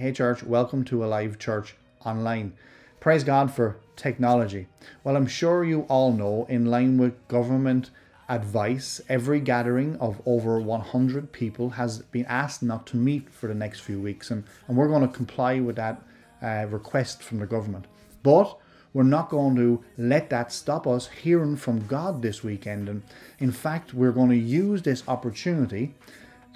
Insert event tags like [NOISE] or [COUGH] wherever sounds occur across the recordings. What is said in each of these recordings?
Hey, church, welcome to Alive Church Online. Praise God for technology. Well, I'm sure you all know, in line with government advice, every gathering of over 100 people has been asked not to meet for the next few weeks, and, and we're going to comply with that uh, request from the government. But we're not going to let that stop us hearing from God this weekend. And in fact, we're going to use this opportunity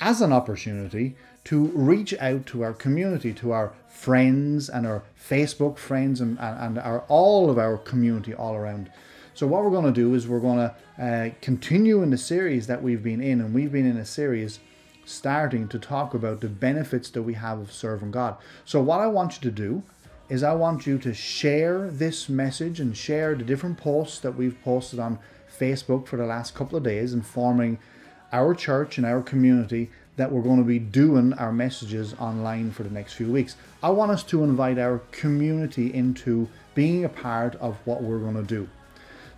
as an opportunity to reach out to our community, to our friends and our Facebook friends and, and, our all of our community all around. So what we're going to do is we're going to uh, continue in the series that we've been in, and we've been in a series starting to talk about the benefits that we have of serving God. So what I want you to do is I want you to share this message and share the different posts that we've posted on Facebook for the last couple of days informing our church and our community that we're going to be doing our messages online for the next few weeks. I want us to invite our community into being a part of what we're going to do.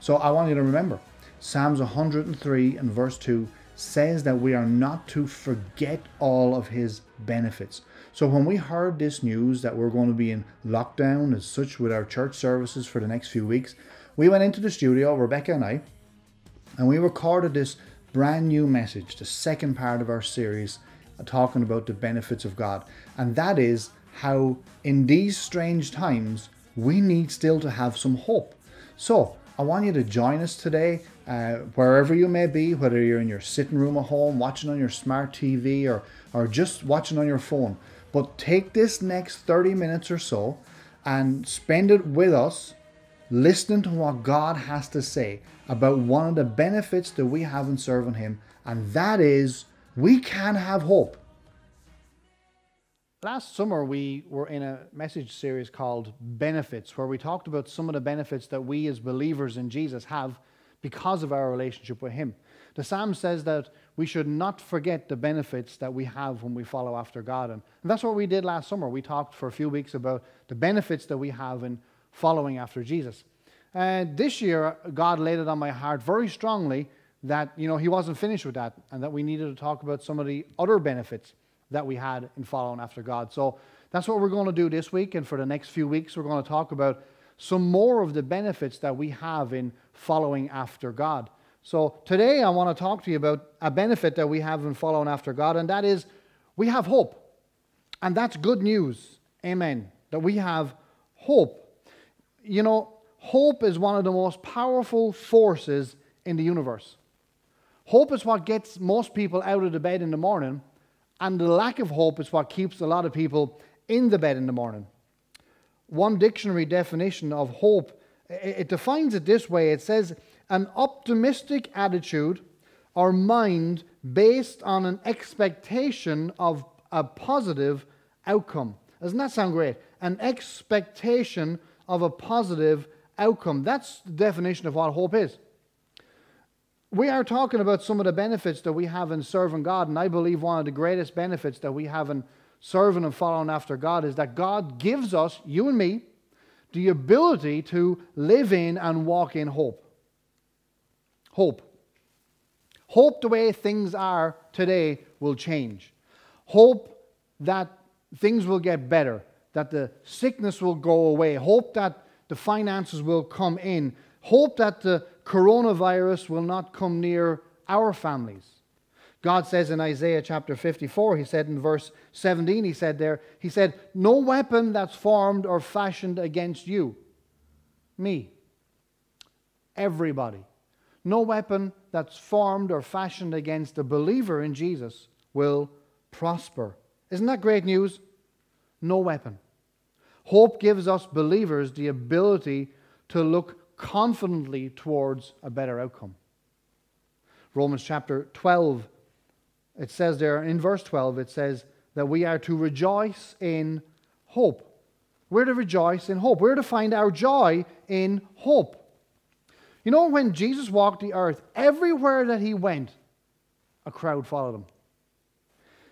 So I want you to remember Psalms 103 and verse 2 says that we are not to forget all of his benefits. So when we heard this news that we're going to be in lockdown as such with our church services for the next few weeks, we went into the studio, Rebecca and I, and we recorded this brand new message, the second part of our series, uh, talking about the benefits of God. And that is how in these strange times, we need still to have some hope. So I want you to join us today, uh, wherever you may be, whether you're in your sitting room at home, watching on your smart TV, or, or just watching on your phone. But take this next 30 minutes or so and spend it with us, listening to what God has to say about one of the benefits that we have in serving Him, and that is we can have hope. Last summer, we were in a message series called Benefits, where we talked about some of the benefits that we as believers in Jesus have because of our relationship with Him. The Psalm says that we should not forget the benefits that we have when we follow after God. And that's what we did last summer. We talked for a few weeks about the benefits that we have in following after Jesus. And this year, God laid it on my heart very strongly that, you know, He wasn't finished with that and that we needed to talk about some of the other benefits that we had in following after God. So that's what we're going to do this week. And for the next few weeks, we're going to talk about some more of the benefits that we have in following after God. So today I want to talk to you about a benefit that we have in following after God, and that is we have hope. And that's good news. Amen. That we have hope. You know, hope is one of the most powerful forces in the universe. Hope is what gets most people out of the bed in the morning, and the lack of hope is what keeps a lot of people in the bed in the morning. One dictionary definition of hope, it defines it this way it says, an optimistic attitude or mind based on an expectation of a positive outcome. Doesn't that sound great? An expectation of a positive outcome. That's the definition of what hope is. We are talking about some of the benefits that we have in serving God, and I believe one of the greatest benefits that we have in serving and following after God is that God gives us, you and me, the ability to live in and walk in hope. Hope. Hope the way things are today will change. Hope that things will get better, that the sickness will go away. Hope that the finances will come in. Hope that the coronavirus will not come near our families. God says in Isaiah chapter 54, he said in verse 17, he said there, he said, No weapon that's formed or fashioned against you, me, everybody, no weapon that's formed or fashioned against a believer in Jesus will prosper. Isn't that great news? No weapon. Hope gives us believers the ability to look confidently towards a better outcome. Romans chapter 12, it says there in verse 12, it says that we are to rejoice in hope. We're to rejoice in hope. We're to find our joy in hope. You know, when Jesus walked the earth, everywhere that he went, a crowd followed him.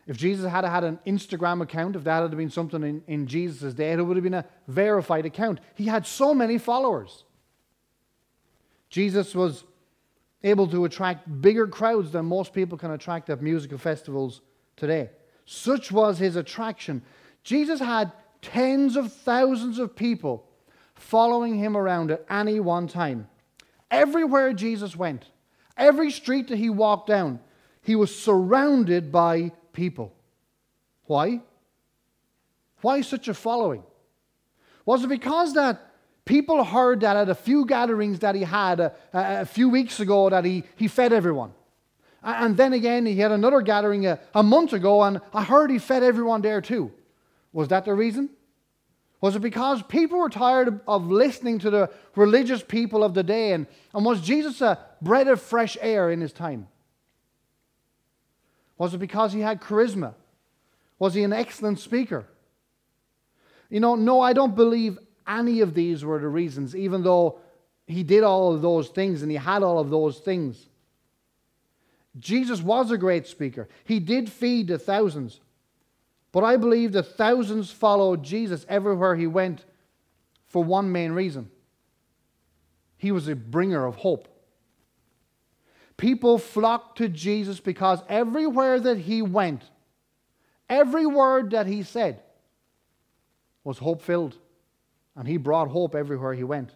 If Jesus had had an Instagram account, if that had been something in, in Jesus' day, it would have been a verified account. He had so many followers. Jesus was able to attract bigger crowds than most people can attract at musical festivals today. Such was his attraction. Jesus had tens of thousands of people following him around at any one time. Everywhere Jesus went, every street that he walked down, he was surrounded by people. Why? Why such a following? Was it because that people heard that at a few gatherings that he had a, a, few weeks ago that he, he fed everyone? And then again, he had another gathering a, a month ago, and I heard he fed everyone there too. Was that the reason? Was it because people were tired of listening to the religious people of the day? And, and was Jesus a breath of fresh air in his time? Was it because he had charisma? Was he an excellent speaker? You know, no, I don't believe any of these were the reasons, even though he did all of those things and he had all of those things. Jesus was a great speaker. He did feed the thousands. But I believe the thousands followed Jesus everywhere he went for one main reason he was a bringer of hope. People flocked to Jesus because everywhere that he went, every word that he said was hope filled. And he brought hope everywhere he went.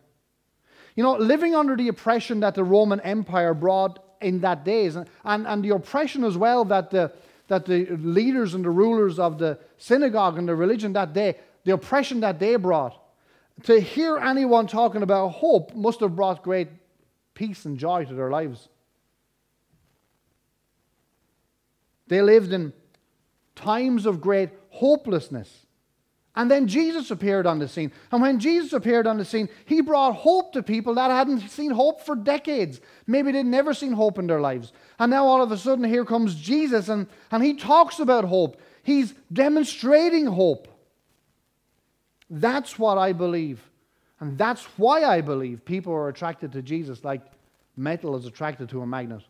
You know, living under the oppression that the Roman Empire brought in that days, and, and, and the oppression as well that the, that the leaders and the rulers of the synagogue and the religion that day, the oppression that they brought, to hear anyone talking about hope must have brought great peace and joy to their lives. They lived in times of great hopelessness. And then Jesus appeared on the scene. And when Jesus appeared on the scene, he brought hope to people that hadn't seen hope for decades. Maybe they'd never seen hope in their lives. And now all of a sudden, here comes Jesus, and, and he talks about hope. He's demonstrating hope. That's what I believe. And that's why I believe people are attracted to Jesus like metal is attracted to a magnet.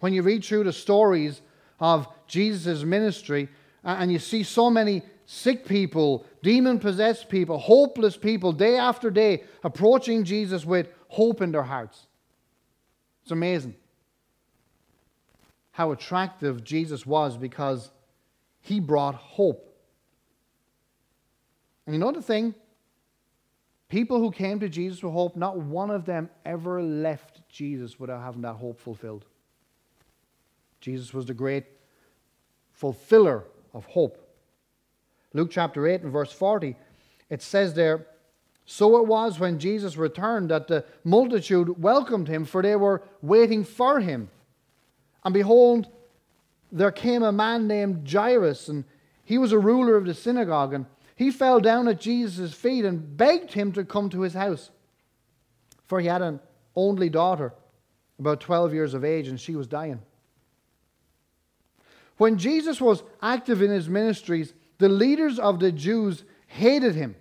When you read through the stories of Jesus' ministry, and you see so many sick people, demon possessed people, hopeless people, day after day, approaching Jesus with hope in their hearts. It's amazing how attractive Jesus was because he brought hope. And you know the thing? People who came to Jesus with hope, not one of them ever left Jesus without having that hope fulfilled. Jesus was the great fulfiller of hope. Luke chapter 8 and verse 40, it says there, So it was when Jesus returned that the multitude welcomed him, for they were waiting for him. And behold, there came a man named Jairus, and he was a ruler of the synagogue, and he fell down at Jesus' feet and begged him to come to his house. For he had an only daughter, about 12 years of age, and she was dying. When Jesus was active in his ministries, the leaders of the Jews hated him.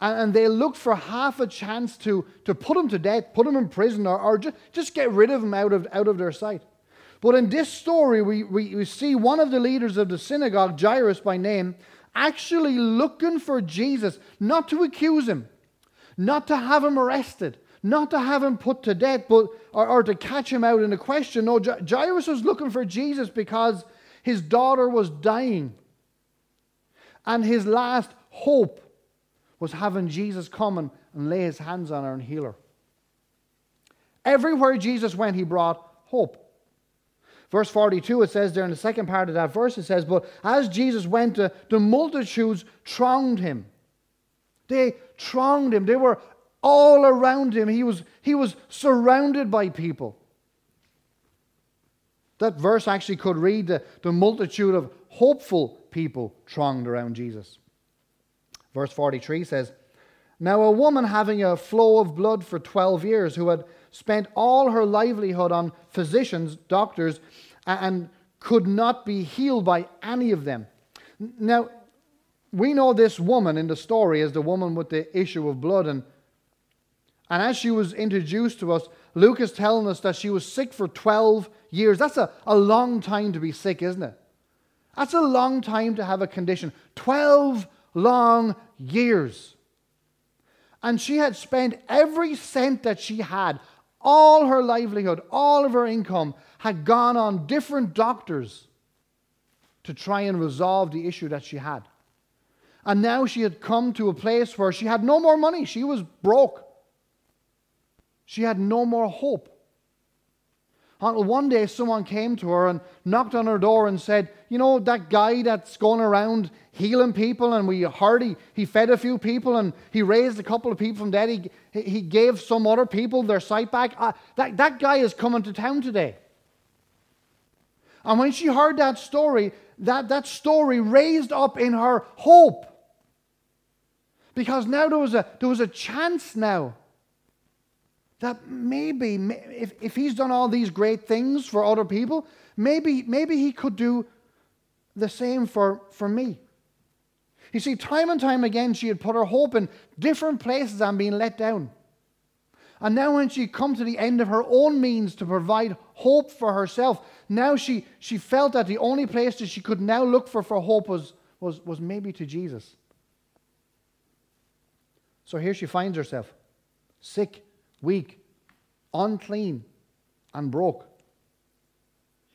And, they looked for half a chance to, to put him to death, put him in prison, or, or just, just get rid of him out of, out of their sight. But in this story, we, we, we see one of the leaders of the synagogue, Jairus by name, actually looking for Jesus, not to accuse him, not to have him arrested, not to have him put to death, but or, or to catch him out in a question. No, Jairus was looking for Jesus because his daughter was dying. And his last hope was having Jesus come and, and lay his hands on her and heal her. Everywhere Jesus went, he brought hope. Verse 42, it says there in the second part of that verse, it says, But as Jesus went, the, the multitudes thronged him. They thronged him. They were all around him. He was, he was surrounded by people. That verse actually could read the, the multitude of hopeful people thronged around Jesus. Verse 43 says, Now a woman having a flow of blood for 12 years, who had spent all her livelihood on physicians, doctors, and could not be healed by any of them. Now, we know this woman in the story as the woman with the issue of blood, and and as she was introduced to us, Luke is telling us that she was sick for 12 years. That's a, a long time to be sick, isn't it? That's a long time to have a condition. 12 long years. And she had spent every cent that she had, all her livelihood, all of her income, had gone on different doctors to try and resolve the issue that she had. And now she had come to a place where she had no more money. She was broke. She had no more hope. Until one day someone came to her and knocked on her door and said, You know, that guy that's going around healing people, and we heard he, he fed a few people and he raised a couple of people from dead. He, he gave some other people their sight back. Uh, that, that guy is coming to town today. And when she heard that story, that, that story raised up in her hope. Because now there was a, there was a chance now that maybe if, if he's done all these great things for other people, maybe, maybe he could do the same for, for me. You see, time and time again, she had put her hope in different places and been let down. And now, when she come to the end of her own means to provide hope for herself, now she, she felt that the only place that she could now look for for hope was, was, was maybe to Jesus. So here she finds herself sick, weak, unclean, and broke.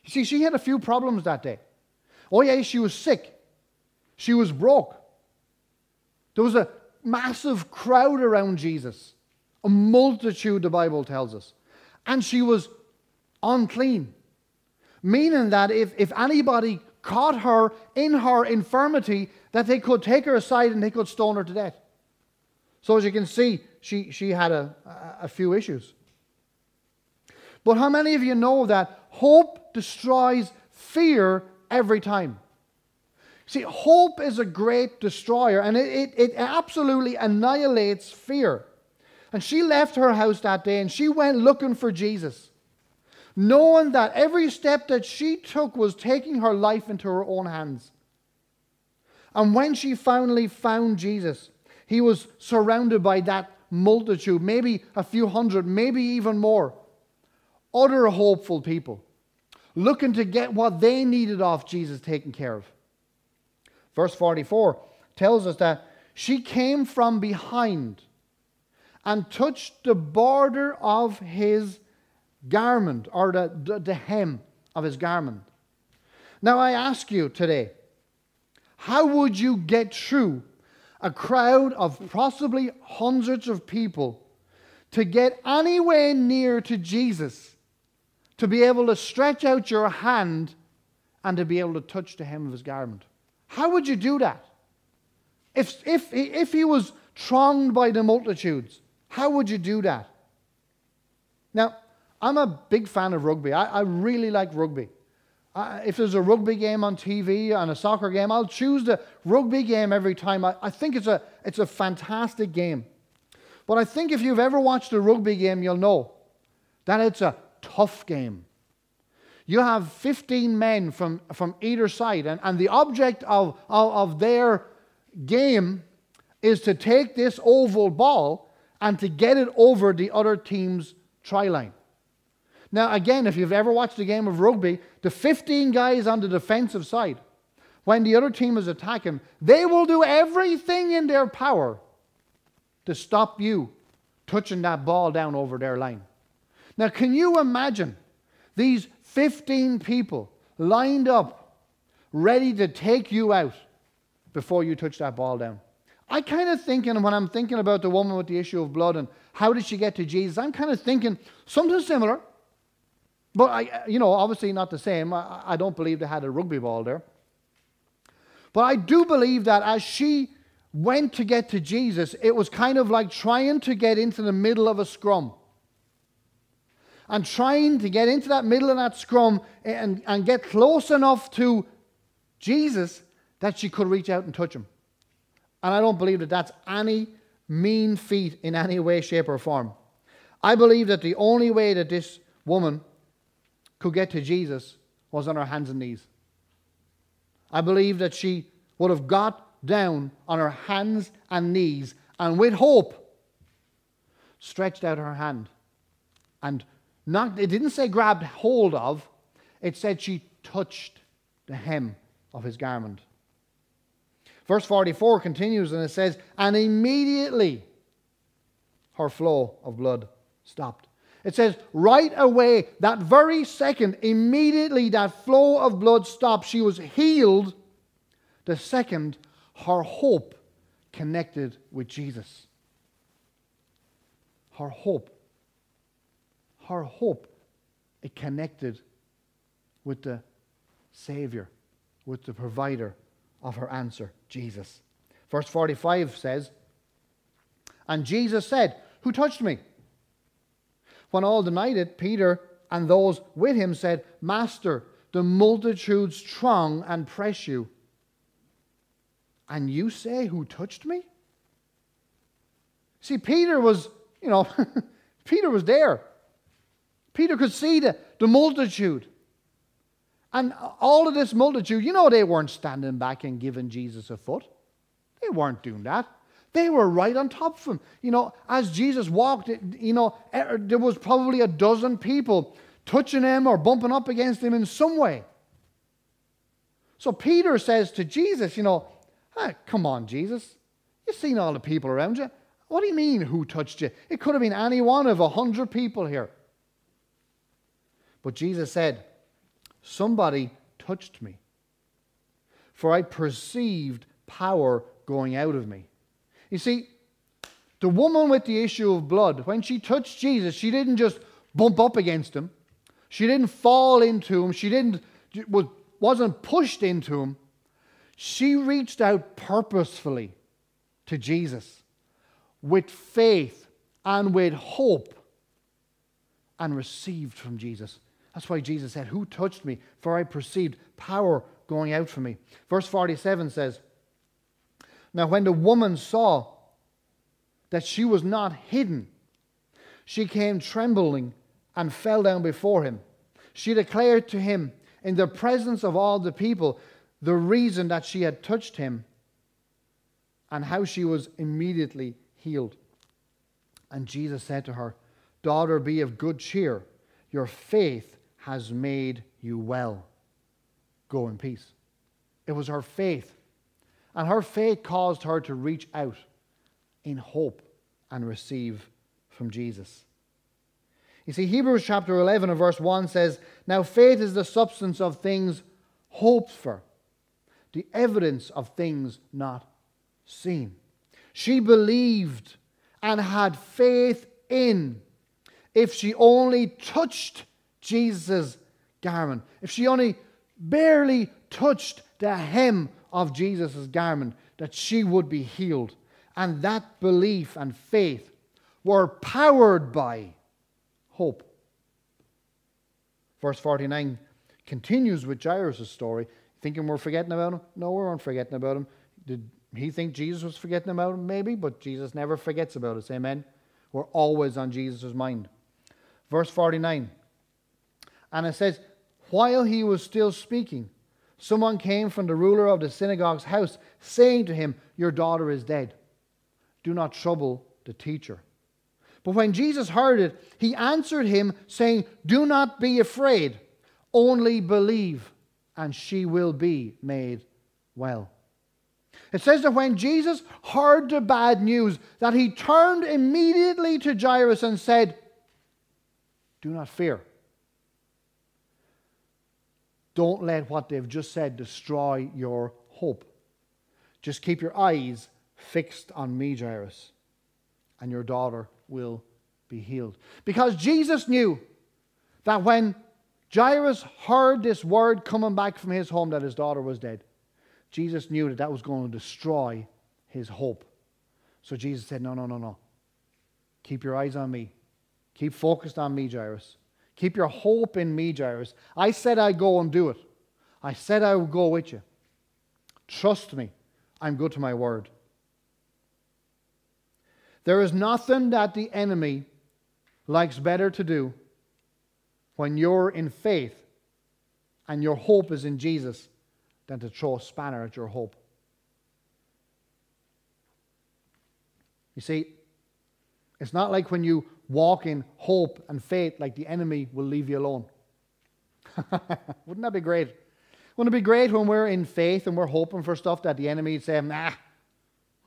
You see, she had a few problems that day. Oh, yeah, she was sick. She was broke. There was a massive crowd around Jesus, a multitude, the Bible tells us. And she was unclean, meaning that if, if anybody caught her in her infirmity, that they could take her aside and they could stone her to death. So, as you can see, she, she had a, a, few issues. But how many of you know that hope destroys fear every time? See, hope is a great destroyer and it, it, it, absolutely annihilates fear. And she left her house that day and she went looking for Jesus, knowing that every step that she took was taking her life into her own hands. And when she finally found Jesus, he was surrounded by that multitude, maybe a few hundred, maybe even more. Other hopeful people looking to get what they needed off Jesus taken care of. Verse 44 tells us that she came from behind and touched the border of his garment or the, the, the hem of his garment. Now, I ask you today, how would you get through a crowd of possibly hundreds of people to get anywhere near to Jesus, to be able to stretch out your hand and to be able to touch the hem of his garment. How would you do that? If, if, if he was thronged by the multitudes, how would you do that? Now, I'm a big fan of rugby. I, I really like rugby if there's a rugby game on TV and a soccer game, I'll choose the rugby game every time. I, I think it's a, it's a fantastic game. But I think if you've ever watched a rugby game, you'll know that it's a tough game. You have 15 men from, from either side, and, and the object of, of, of their game is to take this oval ball and to get it over the other team's try line. Now, again, if you've ever watched a game of rugby, the 15 guys on the defensive side, when the other team is attacking, they will do everything in their power to stop you touching that ball down over their line. Now, can you imagine these 15 people lined up, ready to take you out before you touch that ball down? I kind of thinking when I'm thinking about the woman with the issue of blood and how did she get to Jesus, I'm kind of thinking something similar. But, I, uh, you know, obviously not the same. I, I don't believe they had a rugby ball there. But I do believe that as she went to get to Jesus, it was kind of like trying to get into the middle of a scrum. And trying to get into that middle of that scrum and, and get close enough to Jesus that she could reach out and touch him. And I don't believe that that's any mean feat in any way, shape, or form. I believe that the only way that this woman could get to Jesus was on her hands and knees. I believe that she would have got down on her hands and knees and with hope stretched out her hand and not it didn't say grabbed hold of it said she touched the hem of his garment verse 44 continues and it says and immediately her flow of blood stopped It says, right away, that very second, immediately that flow of blood stopped. She was healed. The second, her hope connected with Jesus. Her hope. Her hope, it connected with the Savior, with the provider of her answer, Jesus. Verse 45 says, And Jesus said, Who touched me? When all denied it, Peter and those with him said, Master, the multitudes throng and press you. And you say, Who touched me? See, Peter was, you know, [LAUGHS] Peter was there. Peter could see the, the multitude. And all of this multitude, you know, they weren't standing back and giving Jesus a foot. They weren't doing that. They were right on top of him. You know, as Jesus walked, you know, er, there was probably a dozen people touching him or bumping up against him in some way. So Peter says to Jesus, you know, hey, come on, Jesus. You've seen all the people around you. What do you mean, who touched you? It could have been any one of a hundred people here. But Jesus said, Somebody touched me, for I perceived power going out of me. You see, the woman with the issue of blood, when she touched Jesus, she didn't just bump up against him. She didn't fall into him. She didn't was, wasn't pushed into him. She reached out purposefully to Jesus with faith and with hope and received from Jesus. That's why Jesus said, Who touched me? For I perceived power going out from me. Verse 47 says, now, when the woman saw that she was not hidden, she came trembling and fell down before him. She declared to him in the presence of all the people the reason that she had touched him and how she was immediately healed. And Jesus said to her, Daughter, be of good cheer. Your faith has made you well. Go in peace. It was her faith and her faith caused her to reach out in hope and receive from Jesus. You see, Hebrews chapter 11 and verse 1 says, Now faith is the substance of things hoped for, the evidence of things not seen. She believed and had faith in if she only touched Jesus' garment, if she only barely touched the hem of Jesus' garment that she would be healed. And that belief and faith were powered by hope. Verse 49 continues with Jairus' story. Thinking we're forgetting about him? No, we weren't forgetting about him. Did he think Jesus was forgetting about him? Maybe, but Jesus never forgets about us. Amen. We're always on Jesus' mind. Verse 49. And it says, While he was still speaking, someone came from the ruler of the synagogue's house, saying to him, Your daughter is dead. Do not trouble the teacher. But when Jesus heard it, he answered him, saying, Do not be afraid, only believe, and she will be made well. It says that when Jesus heard the bad news, that he turned immediately to Jairus and said, Do not fear. Don't let what they've just said destroy your hope. Just keep your eyes fixed on me, Jairus, and your daughter will be healed. Because Jesus knew that when Jairus heard this word coming back from his home that his daughter was dead, Jesus knew that that was going to destroy his hope. So Jesus said, No, no, no, no. Keep your eyes on me. Keep focused on me, Jairus. Keep your hope in me, Jairus. I said I'd go and do it. I said I would go with you. Trust me, I'm good to my word. There is nothing that the enemy likes better to do when you're in faith and your hope is in Jesus than to throw a spanner at your hope. You see, it's not like when you walk in hope and faith like the enemy will leave you alone. [LAUGHS] Wouldn't that be great? Wouldn't it be great when we're in faith and we're hoping for stuff that the enemy would say, nah,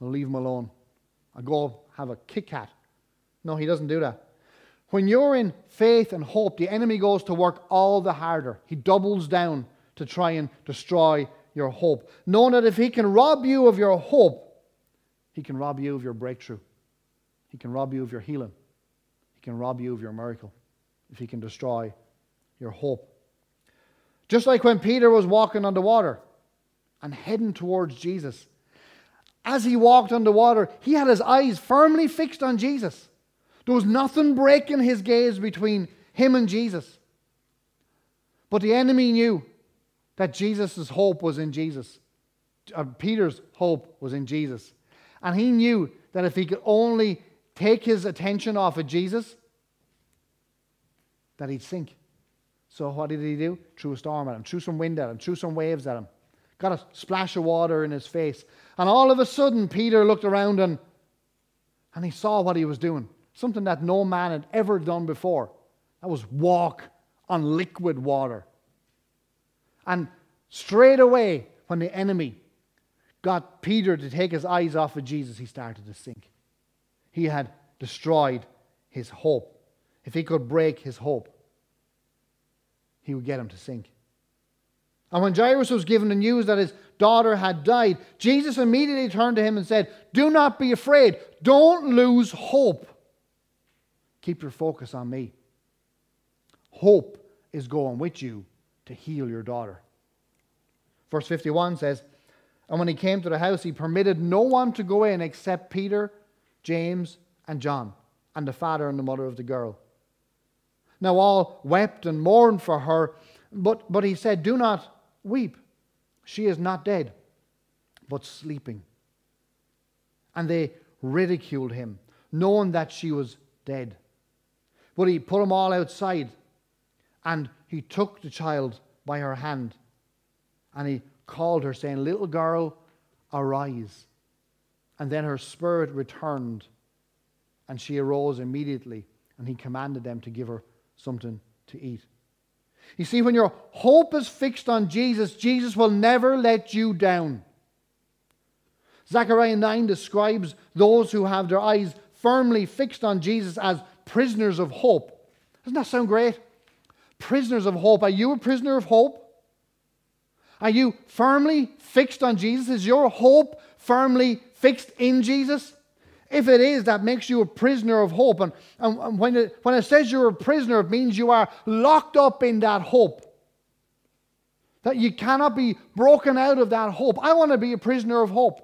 I'll leave him alone. I'll go have a Kit Kat. No, he doesn't do that. When you're in faith and hope, the enemy goes to work all the harder. He doubles down to try and destroy your hope, knowing that if he can rob you of your hope, he can rob you of your breakthrough. He can rob you of your healing. Can rob you of your miracle if he can destroy your hope. Just like when Peter was walking on the water and heading towards Jesus. As he walked on the water, he had his eyes firmly fixed on Jesus. There was nothing breaking his gaze between him and Jesus. But the enemy knew that Jesus' hope was in Jesus. Uh, Peter's hope was in Jesus. And he knew that if he could only take his attention off of Jesus, that he'd sink. So what did he do? Threw a storm at him, threw some wind at him, threw some waves at him, got a splash of water in his face. And all of a sudden, Peter looked around and, and he saw what he was doing. Something that no man had ever done before. That was walk on liquid water. And straight away, when the enemy got Peter to take his eyes off of Jesus, he started to sink. He had destroyed his hope. If he could break his hope, he would get him to sink. And when Jairus was given the news that his daughter had died, Jesus immediately turned to him and said, Do not be afraid. Don't lose hope. Keep your focus on me. Hope is going with you to heal your daughter. Verse 51 says, And when he came to the house, he permitted no one to go in except Peter, James, and John, and the father and the mother of the girl. Now all wept and mourned for her, but, but he said, Do not weep. She is not dead, but sleeping. And they ridiculed him, knowing that she was dead. But he put them all outside, and he took the child by her hand, and he called her, saying, Little girl, arise. And then her spirit returned, and she arose immediately, and he commanded them to give her something to eat. You see, when your hope is fixed on Jesus, Jesus will never let you down. Zechariah 9 describes those who have their eyes firmly fixed on Jesus as prisoners of hope. Doesn't that sound great? Prisoners of hope. Are you a prisoner of hope? Are you firmly fixed on Jesus? Is your hope firmly fixed in Jesus? If it is, that makes you a prisoner of hope. And, and when, it, when it says you're a prisoner, it means you are locked up in that hope. That you cannot be broken out of that hope. I want to be a prisoner of hope.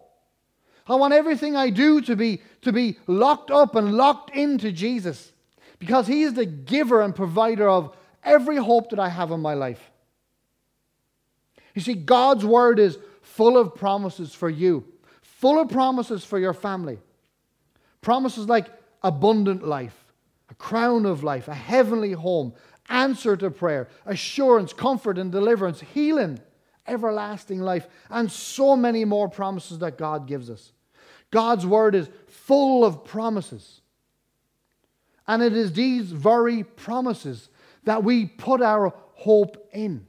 I want everything I do to be, to be locked up and locked into Jesus because He is the giver and provider of every hope that I have in my life. You see, God's Word is full of promises for you, full of promises for your family. Promises like abundant life, a crown of life, a heavenly home, answer to prayer, assurance, comfort, and deliverance, healing, everlasting life, and so many more promises that God gives us. God's word is full of promises. And it is these very promises that we put our hope in.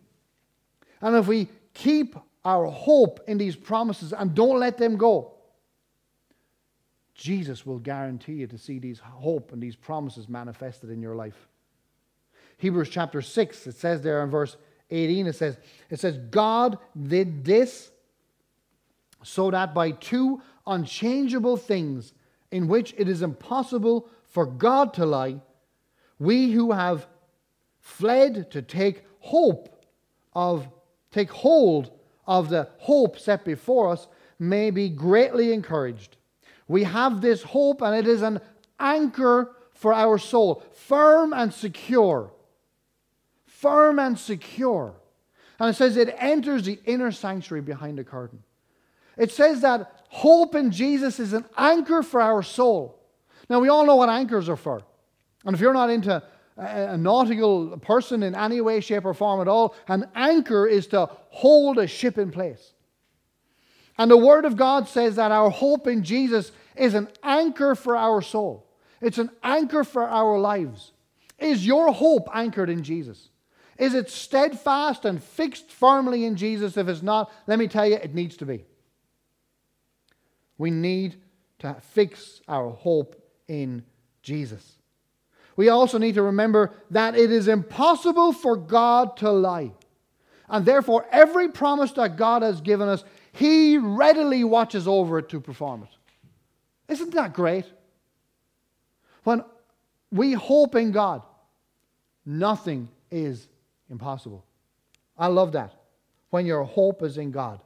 And if we keep our hope in these promises and don't let them go, Jesus will guarantee you to see these hope and these promises manifested in your life. Hebrews chapter 6, it says there in verse 18, it says, it says, God did this so that by two unchangeable things in which it is impossible for God to lie, we who have fled to take hope of, take hold of the hope set before us may be greatly encouraged. We have this hope, and it is an anchor for our soul, firm and secure. Firm and secure. And it says it enters the inner sanctuary behind the curtain. It says that hope in Jesus is an anchor for our soul. Now, we all know what anchors are for. And if you're not into a nautical person in any way, shape, or form at all, an anchor is to hold a ship in place. And the Word of God says that our hope in Jesus is an anchor for our soul, it's an anchor for our lives. Is your hope anchored in Jesus? Is it steadfast and fixed firmly in Jesus? If it's not, let me tell you, it needs to be. We need to fix our hope in Jesus. We also need to remember that it is impossible for God to lie. And therefore, every promise that God has given us, He readily watches over it to perform it. Isn't that great? When we hope in God, nothing is impossible. I love that. When your hope is in God,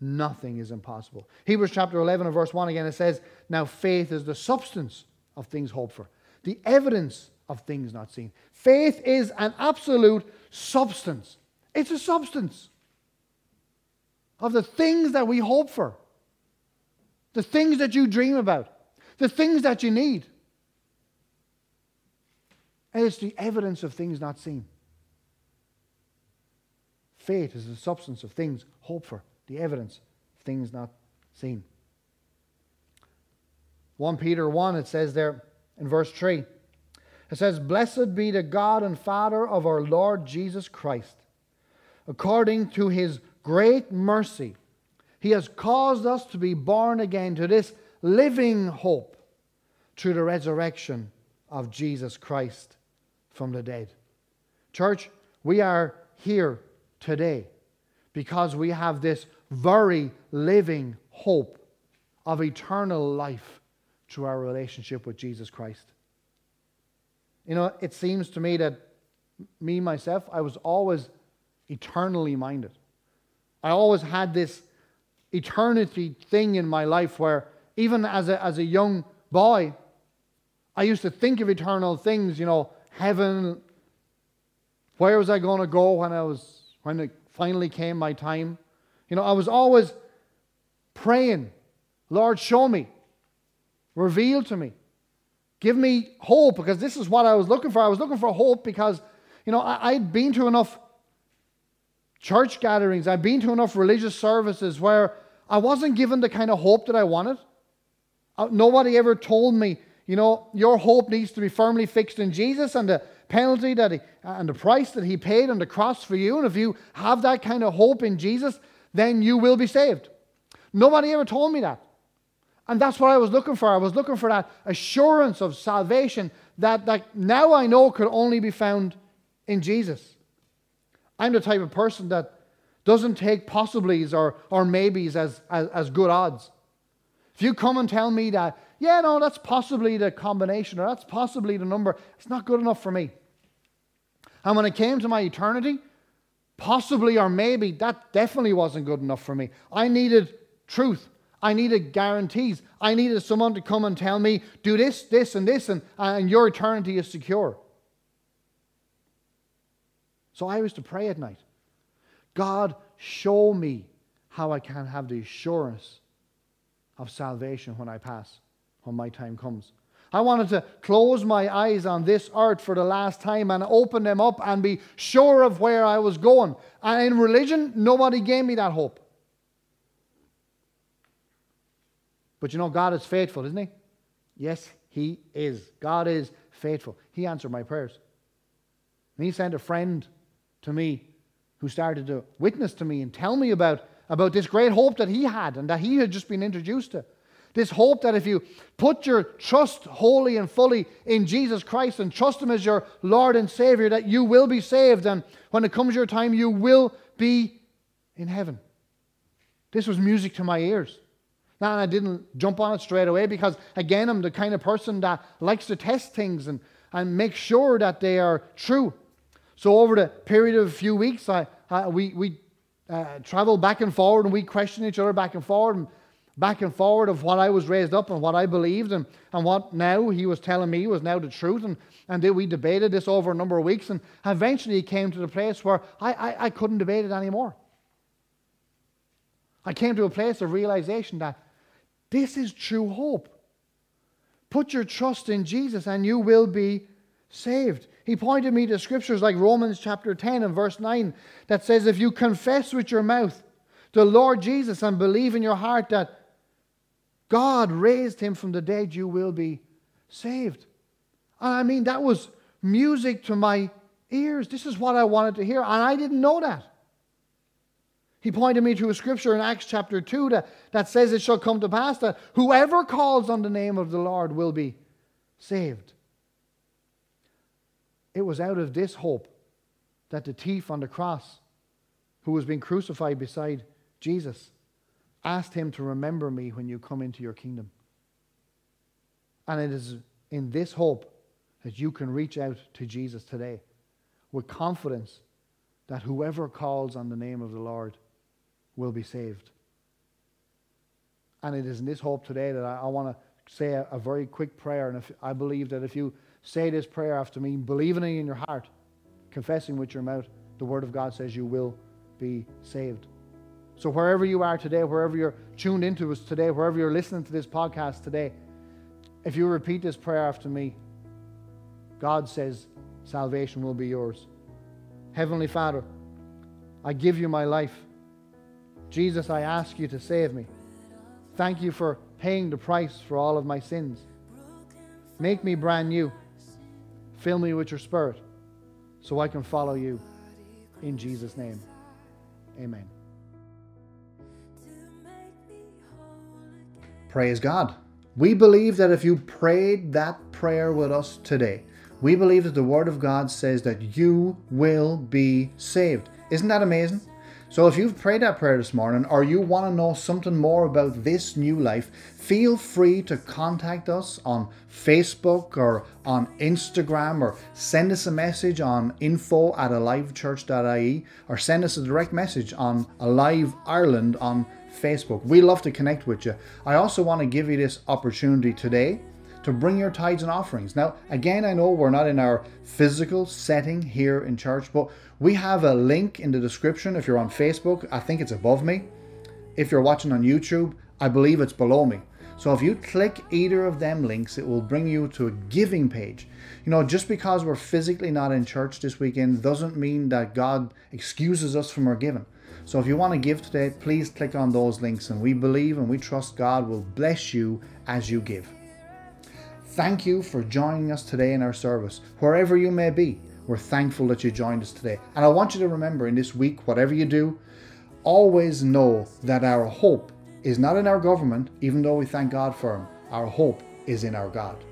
nothing is impossible. Hebrews chapter 11 and verse 1 again, it says, Now faith is the substance of things hoped for, the evidence of things not seen. Faith is an absolute substance. It's a substance of the things that we hope for, the things that you dream about, the things that you need. And it's the evidence of things not seen. Faith is the substance of things hoped for, the evidence of things not seen. 1 Peter 1, it says there in verse 3, it says, Blessed be the God and Father of our Lord Jesus Christ. According to his great mercy, he has caused us to be born again to this living hope through the resurrection of Jesus Christ from the dead. Church, we are here today because we have this very living hope of eternal life through our relationship with Jesus Christ. You know, it seems to me that me, myself, I was always eternally minded. I always had this eternity thing in my life where, even as a, as a young boy, I used to think of eternal things, you know, heaven. Where was I going to go when I was when it finally came my time? You know, I was always praying, Lord, show me, reveal to me, give me hope, because this is what I was looking for. I was looking for hope because, you know, I, I'd been to enough church gatherings, I'd been to enough religious services where I wasn't given the kind of hope that I wanted. Uh, nobody ever told me, you know, your hope needs to be firmly fixed in Jesus and the penalty that he, and the price that he paid on the cross for you. And if you have that kind of hope in Jesus, then you will be saved. Nobody ever told me that. And that's what I was looking for. I was looking for that assurance of salvation that, that now I know could only be found in Jesus. I'm the type of person that doesn't take possiblies or, or maybes as, as, as good odds. If you come and tell me that yeah, no, that's possibly the combination or that's possibly the number. It's not good enough for me. And when it came to my eternity, possibly or maybe, that definitely wasn't good enough for me. I needed truth. I needed guarantees. I needed someone to come and tell me, do this, this, and this, and, and your eternity is secure. So I was to pray at night God, show me how I can have the assurance of salvation when I pass when my time comes. I wanted to close my eyes on this earth for the last time and open them up and be sure of where I was going. And in religion, nobody gave me that hope. But you know, God is faithful, isn't He? Yes, He is. God is faithful. He answered my prayers. And He sent a friend to me who started to witness to me and tell me about, about this great hope that he had and that he had just been introduced to. This hope that if you put your trust wholly and fully in Jesus Christ and trust Him as your Lord and Savior, that you will be saved. And when it comes your time, you will be in heaven. This was music to my ears. Now, I didn't jump on it straight away because, again, I'm the kind of person that likes to test things and, and make sure that they are true. So, over the period of a few weeks, I, I we, we uh, traveled back and forward and we questioned each other back and forward. And back and forward of what I was raised up and what I believed and, and what now he was telling me was now the truth. And, and we debated this over a number of weeks. And eventually he came to the place where I, I, I couldn't debate it anymore. I came to a place of realization that this is true hope. Put your trust in Jesus and you will be saved. He pointed me to scriptures like Romans chapter 10 and verse 9 that says, If you confess with your mouth the Lord Jesus and believe in your heart that God raised him from the dead, you will be saved. And I mean, that was music to my ears. This is what I wanted to hear, and I didn't know that. He pointed me to a scripture in Acts chapter 2 that, that says it shall come to pass that whoever calls on the name of the Lord will be saved. It was out of this hope that the thief on the cross, who was being crucified beside Jesus, asked him to remember me when you come into your kingdom. And it is in this hope that you can reach out to Jesus today with confidence that whoever calls on the name of the Lord will be saved. And it is in this hope today that I, I want to say a, a, very quick prayer. And if, I believe that if you say this prayer after me, believing it in your heart, confessing with your mouth, the Word of God says you will be saved. So wherever you are today, wherever you're tuned into us today, wherever you're listening to this podcast today, if you repeat this prayer after me, God says salvation will be yours. Heavenly Father, I give you my life. Jesus, I ask you to save me. Thank you for paying the price for all of my sins. Make me brand new. Fill me with your spirit so I can follow you. In Jesus' name, amen. Praise God. We believe that if you prayed that prayer with us today, we believe that the Word of God says that you will be saved. Isn't that amazing? So if you've prayed that prayer this morning or you want to know something more about this new life, feel free to contact us on Facebook or on Instagram or send us a message on info at alivechurch.ie or send us a direct message on Alive Ireland on Facebook. We love to connect with you. I also want to give you this opportunity today to bring your tithes and offerings. Now, again, I know we're not in our physical setting here in church, but we have a link in the description. If you're on Facebook, I think it's above me. If you're watching on YouTube, I believe it's below me. So if you click either of them links, it will bring you to a giving page. You know, just because we're physically not in church this weekend doesn't mean that God excuses us from our giving. So if you want to give today, please click on those links and we believe and we trust God will bless you as you give. Thank you for joining us today in our service, wherever you may be. We're thankful that you joined us today. And I want you to remember in this week, whatever you do, always know that our hope is not in our government, even though we thank God for Him. Our hope is in our God.